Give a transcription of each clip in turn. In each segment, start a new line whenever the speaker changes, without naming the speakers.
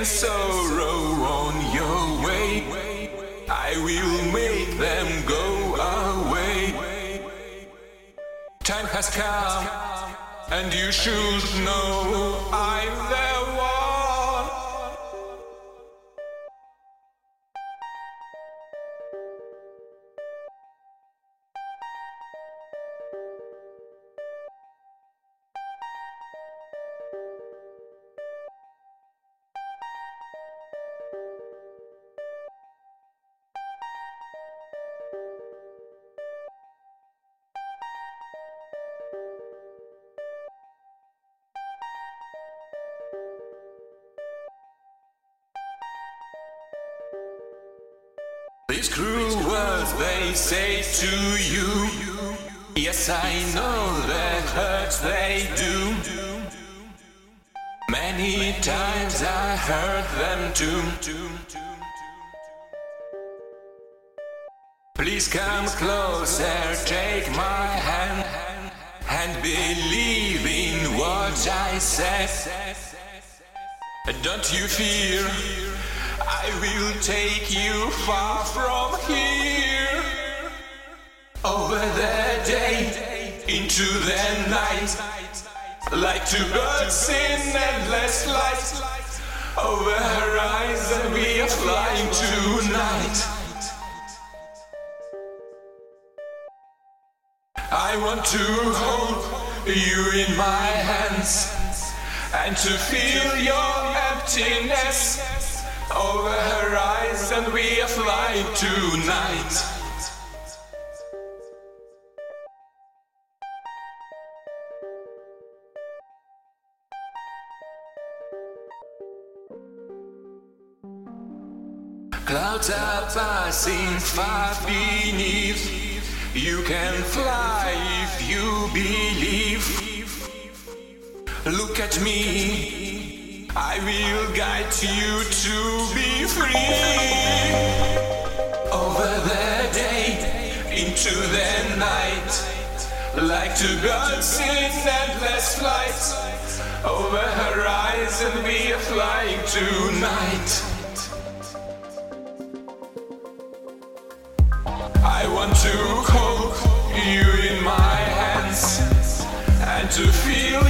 Pain to you. Yes, I know that hurts they do. Many times I heard them too. Please come closer, take my hand, and believe in what I said. Don't you fear? I will take you far from here. Over the day, into the night. Like two birds in endless flight. Over horizon, we are flying tonight. I want to hold you in my hands and to feel your emptiness. Over horizon we are flying tonight. Clouds are passing far beneath. You can fly if you believe. Look at me. I will guide you to be free. Over the day, into the night. Like two birds in endless flight. Over horizon we are flying tonight. I want to hold you in my hands and to feel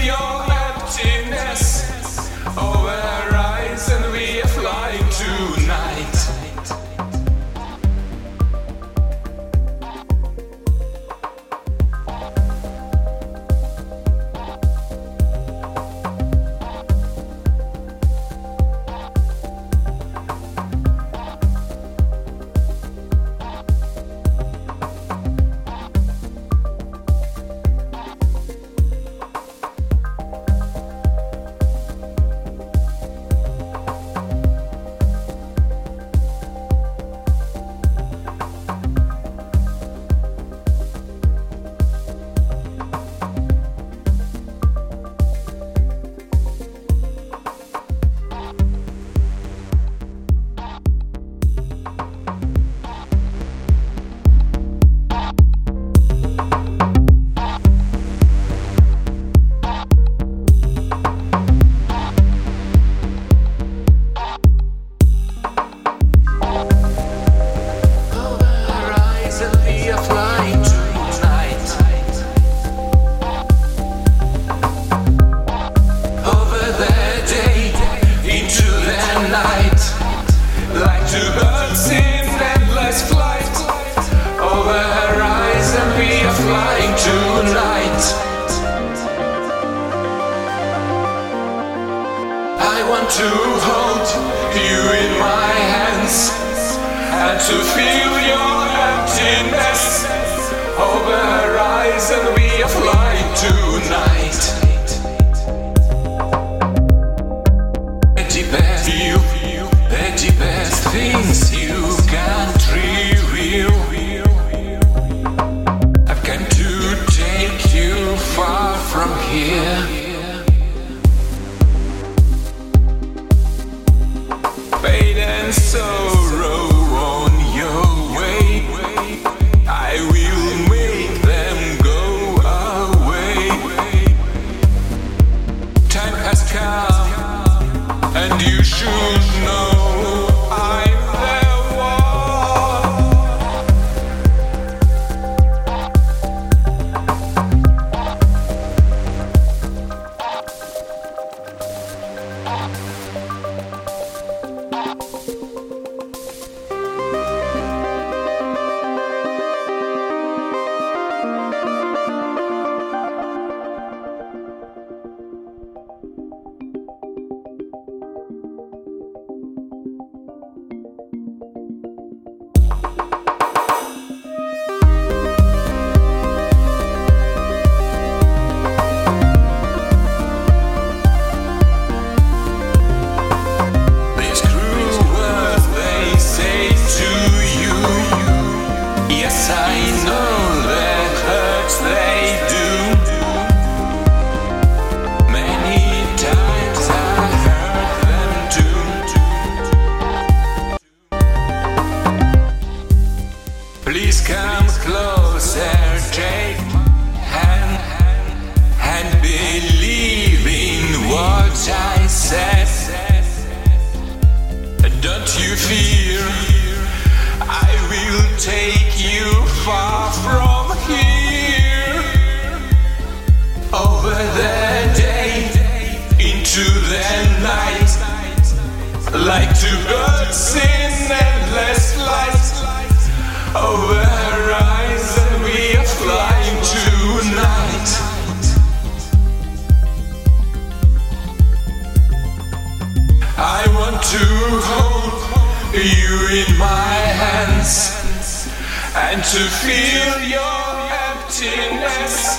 and to feel your emptiness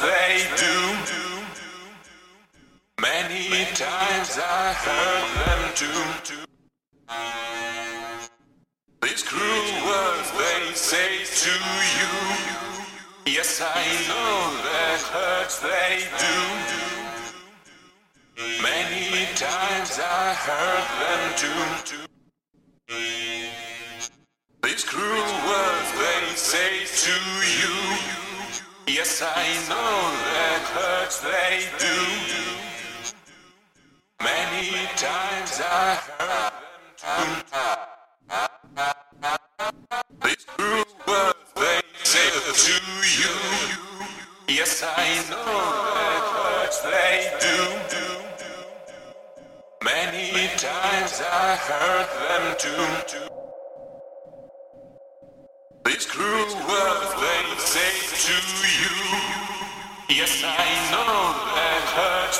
they do. Many times I heard them do. These cruel words they say to you. Yes, I know that hurts they do. Many times I heard them do. These cruel words they say to you. Yes, I know that hurts they do. Many times I heard them too. These true words they say to you. Yes, I know that hurts they do. Many times I heard them too. These cruel words they say to you. Yes, I know that hurts.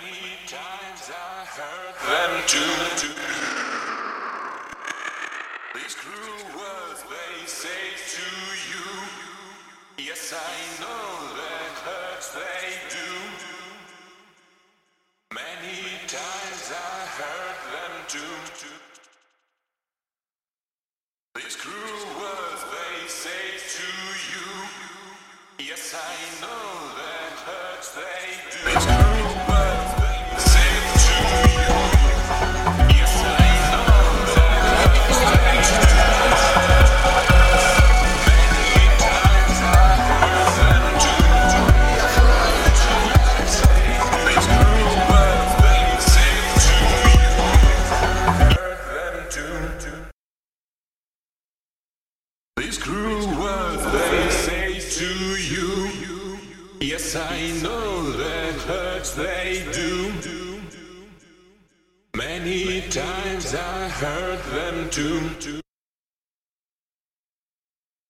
Many times I heard them too. These cruel words they say to you. Yes, I heard them too.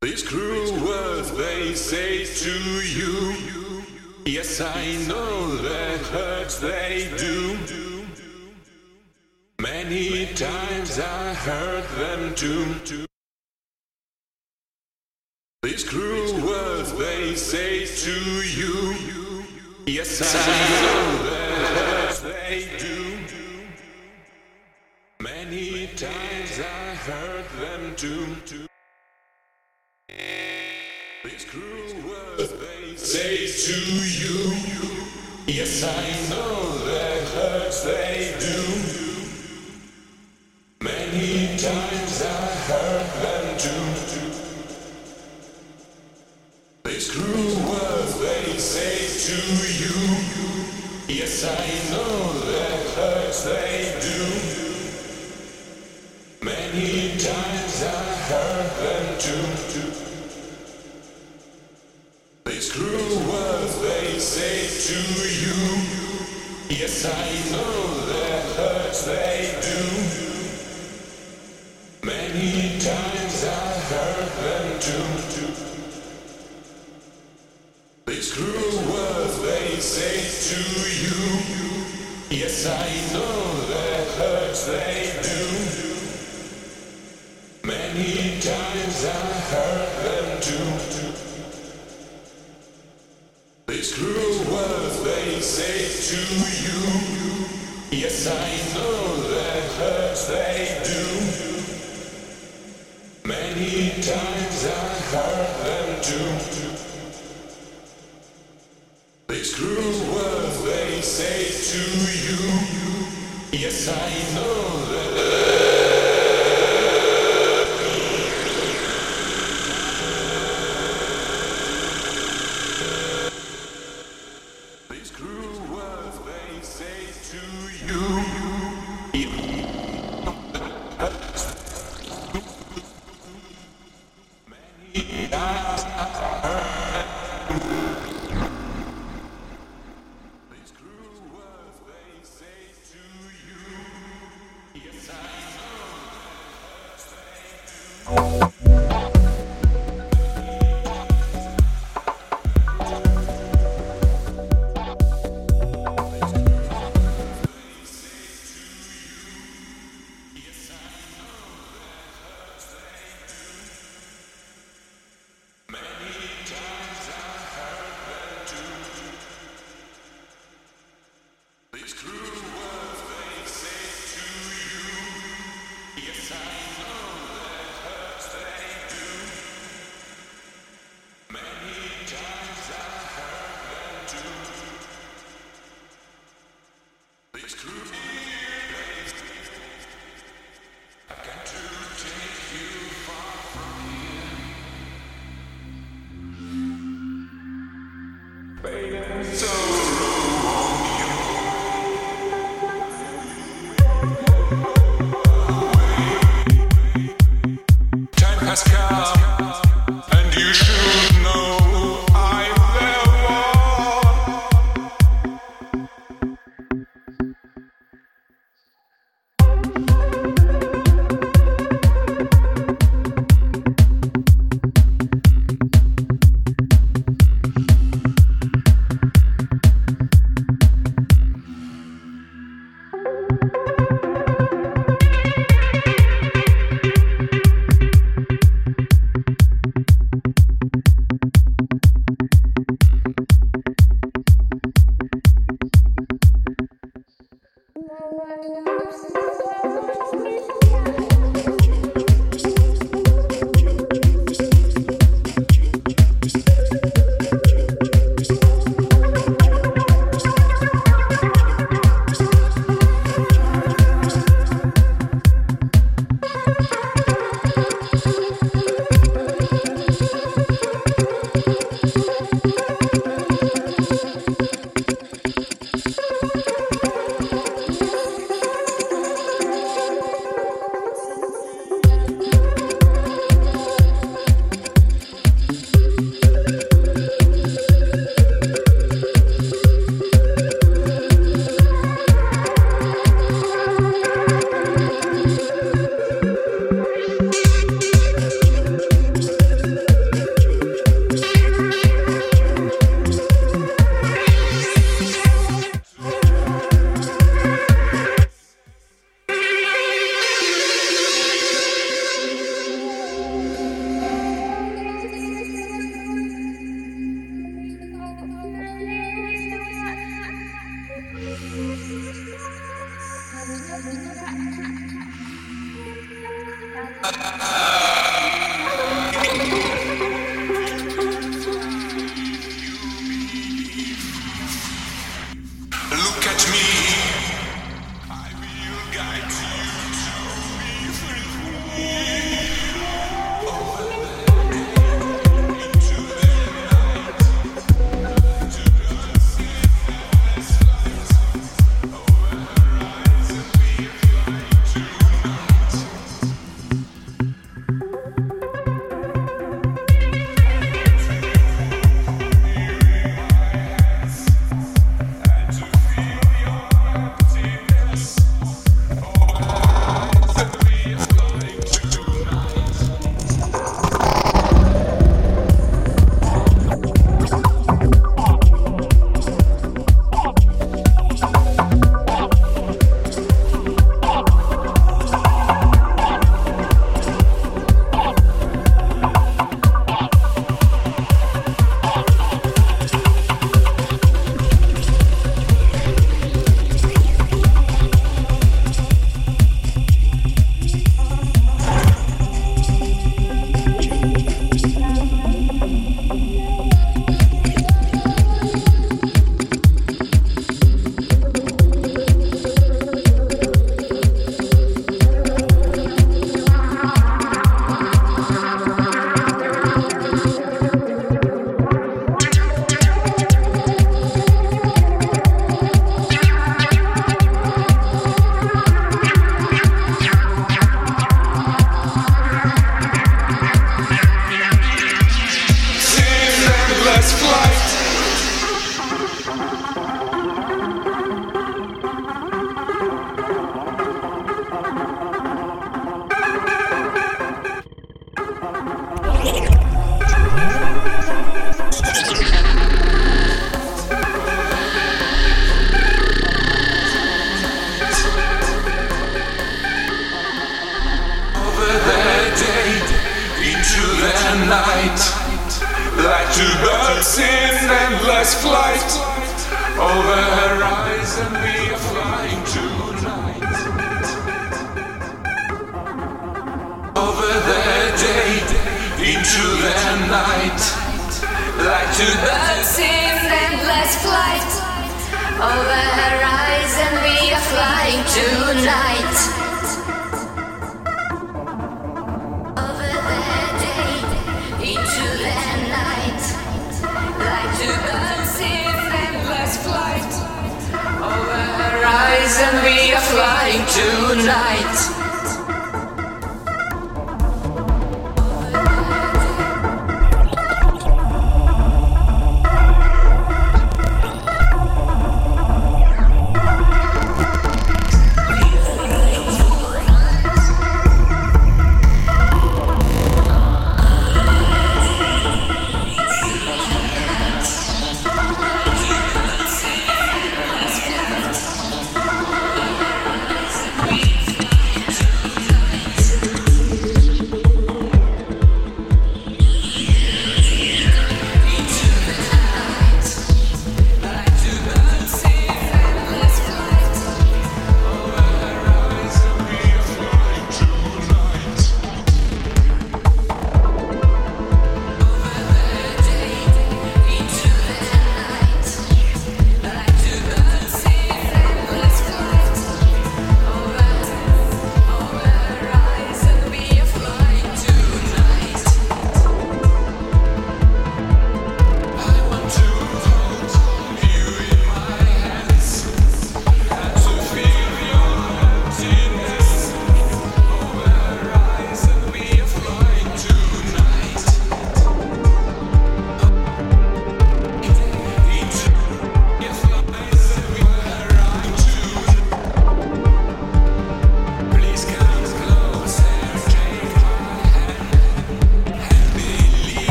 These cruel words they say to you. Yes, I know that hurts they do. Many times I heard them too. These cruel words they say to you. Yes, I know heard them too. These cruel words they say to you. Yes, I know that hurts they do. Many times I heard them too. These cruel words they say to you. Yes, I know that hurts they I know that hurts they do. Many times I heard them too. These cruel words they say to you. Yes, I know they do. Many times I heard them too. These cruel words they say to you. Yes, I know that hurts they do. Many times I heard them too. These cruel words they say to you. Yes, I know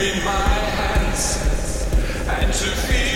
In my hands and to feel.